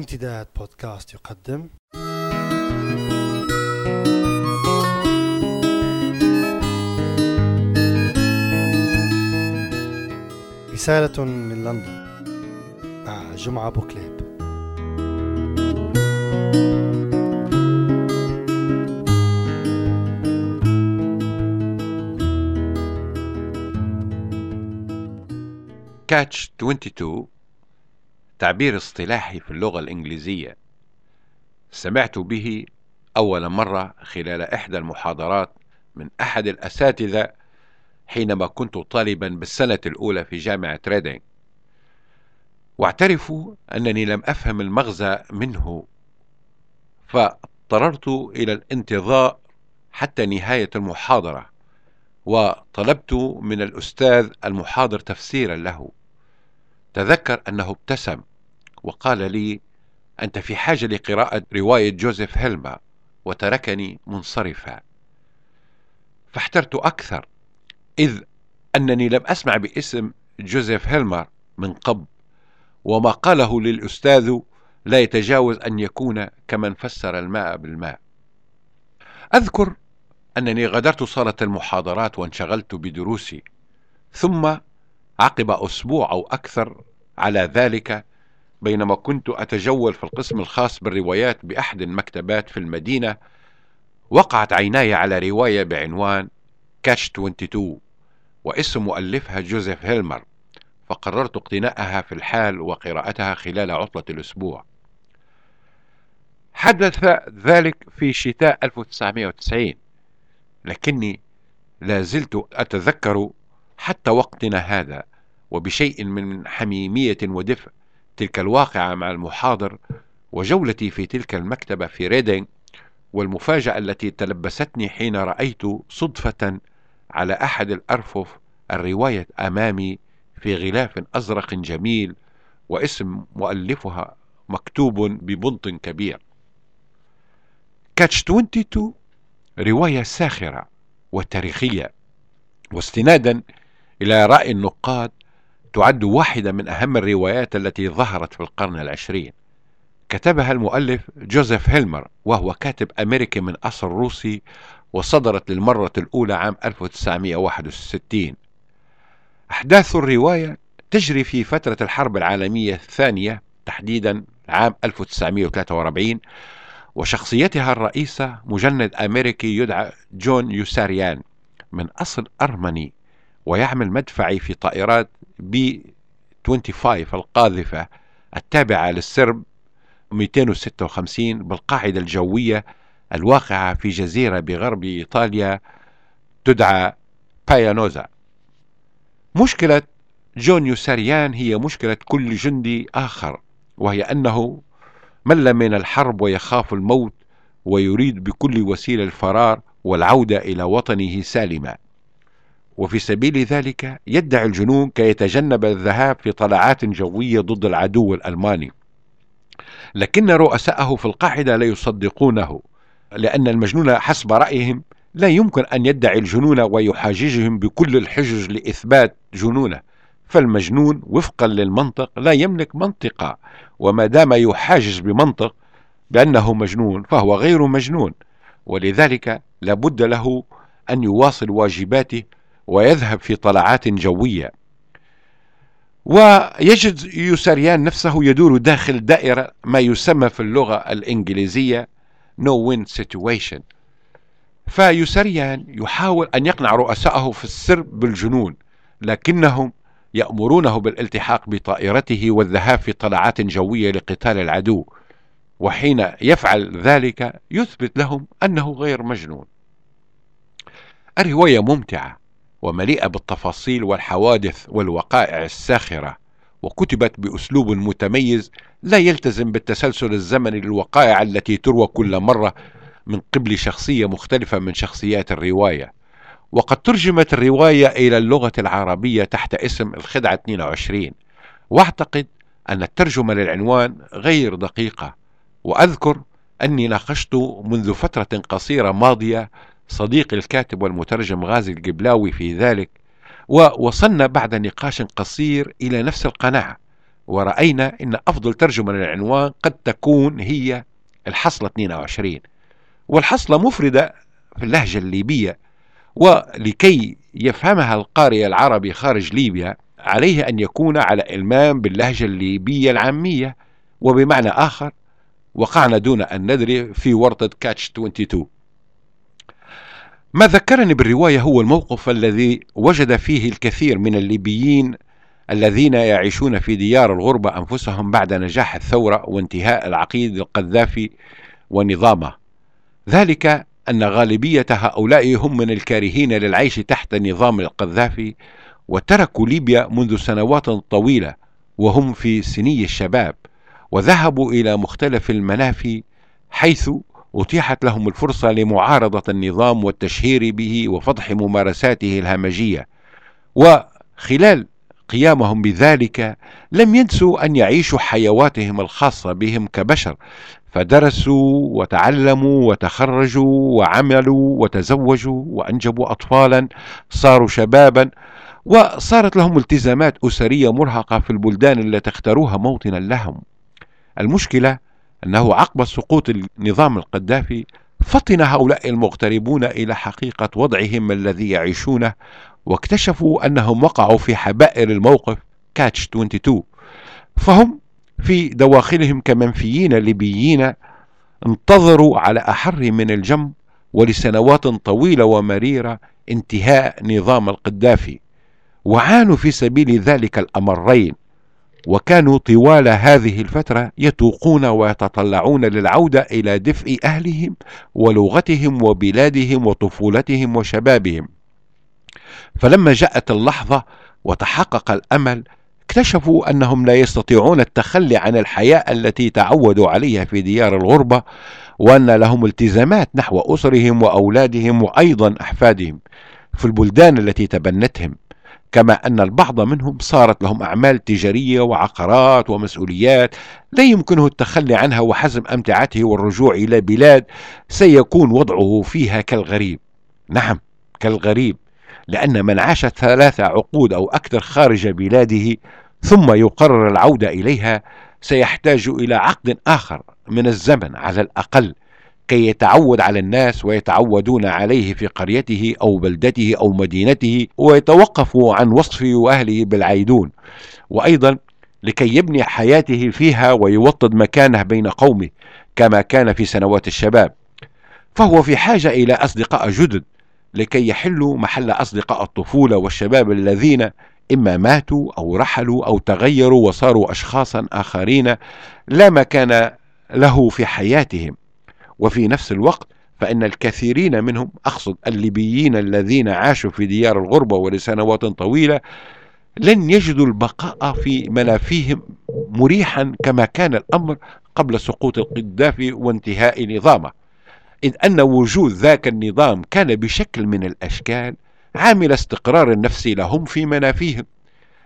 امتداد بودكاست يقدم. رسالة من لندن. مع جمعة بوكليب كاتش 22 تعبير اصطلاحي في اللغة الإنجليزية. سمعت به أول مرة خلال إحدى المحاضرات من أحد الأساتذة حينما كنت طالبا بالسنة الأولى في جامعة ريدينغ. واعترف أنني لم أفهم المغزى منه فاضطررت إلى الانتظار حتى نهاية المحاضرة وطلبت من الأستاذ المحاضر تفسيرا له. تذكر أنه ابتسم. وقال لي أنت في حاجة لقراءة رواية جوزيف هيلما وتركني منصرفا. فاحترت أكثر إذ أنني لم أسمع باسم جوزيف هيلمر من قبل وما قاله للأستاذ لا يتجاوز أن يكون كمن فسر الماء بالماء. أذكر أنني غادرت صالة المحاضرات وانشغلت بدروسي ثم عقب أسبوع أو أكثر على ذلك بينما كنت أتجول في القسم الخاص بالروايات بأحد المكتبات في المدينة وقعت عيناي على رواية بعنوان كاتش 22 واسم مؤلفها جوزيف هيلمر فقررت اقتناءها في الحال وقراءتها خلال عطلة الأسبوع. حدث ذلك في شتاء 1990 لكني لا زلت أتذكر حتى وقتنا هذا وبشيء من حميمية ودفء. تلك الواقعة مع المحاضر وجولتي في تلك المكتبة في ريدينغ والمفاجأة التي تلبستني حين رأيت صدفة على أحد الأرفف الرواية أمامي في غلاف أزرق جميل واسم مؤلفها مكتوب ببنط كبير. كاتش 22 رواية ساخرة وتاريخية واستنادا إلى رأي النقاد تعد واحدة من أهم الروايات التي ظهرت في القرن العشرين. كتبها المؤلف جوزيف هيلمر وهو كاتب أمريكي من أصل روسي وصدرت للمرة الأولى عام 1961 أحداث الرواية تجري في فترة الحرب العالمية الثانية تحديدا عام 1943 وشخصيتها الرئيسة مجند أمريكي يدعى جون يوساريان من أصل أرمني ويعمل مدفعي في طائرات بي 25 القاذفة التابعة للسرب 256 بالقاعدة الجوية الواقعة في جزيرة بغرب إيطاليا تدعى بايانوزا مشكلة جون يوساريان هي مشكلة كل جندي آخر وهي أنه مل من الحرب ويخاف الموت ويريد بكل وسيلة الفرار والعودة إلى وطنه سالما. وفي سبيل ذلك يدعي الجنون كي يتجنب الذهاب في طلعات جوية ضد العدو الألماني. لكن رؤساءه في القاعدة لا يصدقونه لأن المجنون حسب رأيهم لا يمكن أن يدعي الجنون ويحاججهم بكل الحجج لإثبات جنونه. فالمجنون وفقا للمنطق لا يملك منطقة وما دام يحاجج بمنطق بأنه مجنون فهو غير مجنون ولذلك لابد له أن يواصل واجباته ويذهب في طلعات جوية. ويجد يوسريان نفسه يدور داخل دائرة ما يسمى في اللغة الإنجليزية no win situation. فيوسريان يحاول أن يقنع رؤسائه في السر بالجنون لكنهم يأمرونه بالالتحاق بطائرته والذهاب في طلعات جوية لقتال العدو. وحين يفعل ذلك يثبت لهم أنه غير مجنون. الرواية ممتعة. ومليئة بالتفاصيل والحوادث والوقائع الساخرة وكتبت بأسلوب متميز لا يلتزم بالتسلسل الزمني للوقائع التي تروى كل مرة من قبل شخصية مختلفة من شخصيات الرواية. وقد ترجمت الرواية إلى اللغة العربية تحت اسم الخدعة 22 واعتقد أن الترجمة للعنوان غير دقيقة وأذكر أني ناقشت منذ فترة قصيرة ماضية صديقي الكاتب والمترجم غازي القبلاوي في ذلك ووصلنا بعد نقاش قصير إلى نفس القناعة ورأينا أن أفضل ترجمة للعنوان قد تكون هي الحصلة 22 والحصلة مفردة في اللهجة الليبية ولكي يفهمها القارئ العربي خارج ليبيا عليه أن يكون على إلمام باللهجة الليبية العامية وبمعنى آخر وقعنا دون أن ندري في ورطة كاتش 22 ما ذكرني بالرواية هو الموقف الذي وجد فيه الكثير من الليبيين الذين يعيشون في ديار الغربة أنفسهم بعد نجاح الثورة وانتهاء العقيد القذافي ونظامه. ذلك أن غالبية هؤلاء هم من الكارهين للعيش تحت نظام القذافي وتركوا ليبيا منذ سنوات طويلة وهم في سني الشباب وذهبوا إلى مختلف المنافي حيث أتيحت لهم الفرصة لمعارضة النظام والتشهير به وفضح ممارساته الهمجية. وخلال قيامهم بذلك لم ينسوا أن يعيشوا حيواتهم الخاصة بهم كبشر فدرسوا وتعلموا وتخرجوا وعملوا وتزوجوا وأنجبوا أطفالا صاروا شبابا وصارت لهم التزامات أسرية مرهقة في البلدان التي اختاروها موطنا لهم. المشكلة أنه عقب سقوط النظام القذافي فطن هؤلاء المغتربون إلى حقيقة وضعهم الذي يعيشونه واكتشفوا أنهم وقعوا في حبائر الموقف كاتش 22 فهم في دواخلهم كمنفيين ليبيين انتظروا على أحر من الجم ولسنوات طويلة ومريرة انتهاء نظام القذافي وعانوا في سبيل ذلك الأمرين. وكانوا طوال هذه الفترة يتوقون ويتطلعون للعودة إلى دفء أهلهم ولغتهم وبلادهم وطفولتهم وشبابهم. فلما جاءت اللحظة وتحقق الأمل اكتشفوا أنهم لا يستطيعون التخلي عن الحياة التي تعودوا عليها في ديار الغربة وأن لهم التزامات نحو أسرهم وأولادهم وأيضا أحفادهم في البلدان التي تبنتهم. كما أن البعض منهم صارت لهم أعمال تجارية وعقارات ومسؤوليات لا يمكنه التخلي عنها وحزم أمتعته والرجوع إلى بلاد سيكون وضعه فيها كالغريب. نعم كالغريب لأن من عاش ثلاث عقود أو أكثر خارج بلاده ثم يقرر العودة إليها سيحتاج إلى عقد آخر من الزمن على الأقل. كي يتعود على الناس ويتعودون عليه في قريته أو بلدته أو مدينته ويتوقفوا عن وصفه وأهله بالعيدون. وأيضا لكي يبني حياته فيها ويوطد مكانه بين قومه كما كان في سنوات الشباب. فهو في حاجة إلى أصدقاء جدد لكي يحلوا محل أصدقاء الطفولة والشباب الذين إما ماتوا أو رحلوا أو تغيروا وصاروا أشخاصا آخرين لا مكان له في حياتهم. وفي نفس الوقت فإن الكثيرين منهم أقصد الليبيين الذين عاشوا في ديار الغربة ولسنوات طويلة لن يجدوا البقاء في منافيهم مريحا كما كان الأمر قبل سقوط القذافي وانتهاء نظامه. إذ أن وجود ذاك النظام كان بشكل من الأشكال عامل استقرار النفس لهم في منافيهم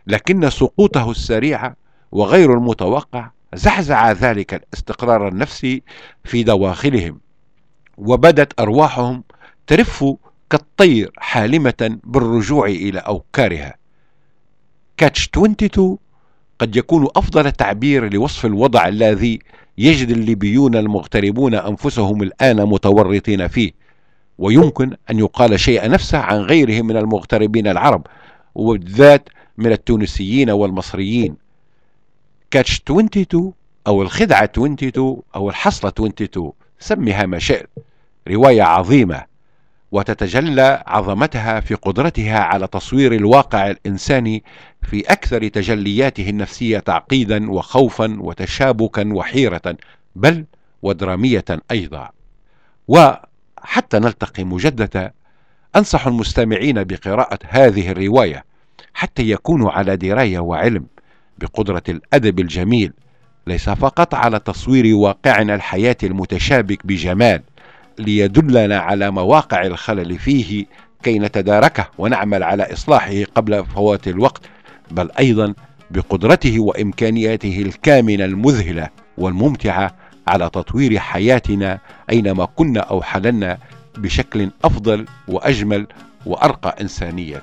لكن سقوطه السريع وغير المتوقع زعزع ذلك الاستقرار النفسي في دواخلهم وبدت أرواحهم ترف كالطير حالمة بالرجوع إلى أوكارها. كاتش 22 قد يكون أفضل تعبير لوصف الوضع الذي يجد الليبيون المغتربون أنفسهم الآن متورطين فيه ويمكن أن يقال شيء نفسه عن غيرهم من المغتربين العرب وبالذات من التونسيين والمصريين. كاتش 22 أو الخدعة 22 أو الحصلة 22 سميها ما شئت. رواية عظيمة. وتتجلى عظمتها في قدرتها على تصوير الواقع الإنساني في أكثر تجلياته النفسية تعقيدا وخوفا وتشابكا وحيرة بل ودرامية أيضا. وحتى نلتقي مجددا أنصح المستمعين بقراءة هذه الرواية حتى يكونوا على دراية وعلم. بقدرة الأدب الجميل ليس فقط على تصوير واقعنا الحياة المتشابك بجمال ليدلنا على مواقع الخلل فيه كي نتداركه ونعمل على إصلاحه قبل فوات الوقت بل أيضا بقدرته وإمكانياته الكامنة المذهلة والممتعة على تطوير حياتنا أينما كنا أو حللنا بشكل أفضل وأجمل وأرقى إنسانية.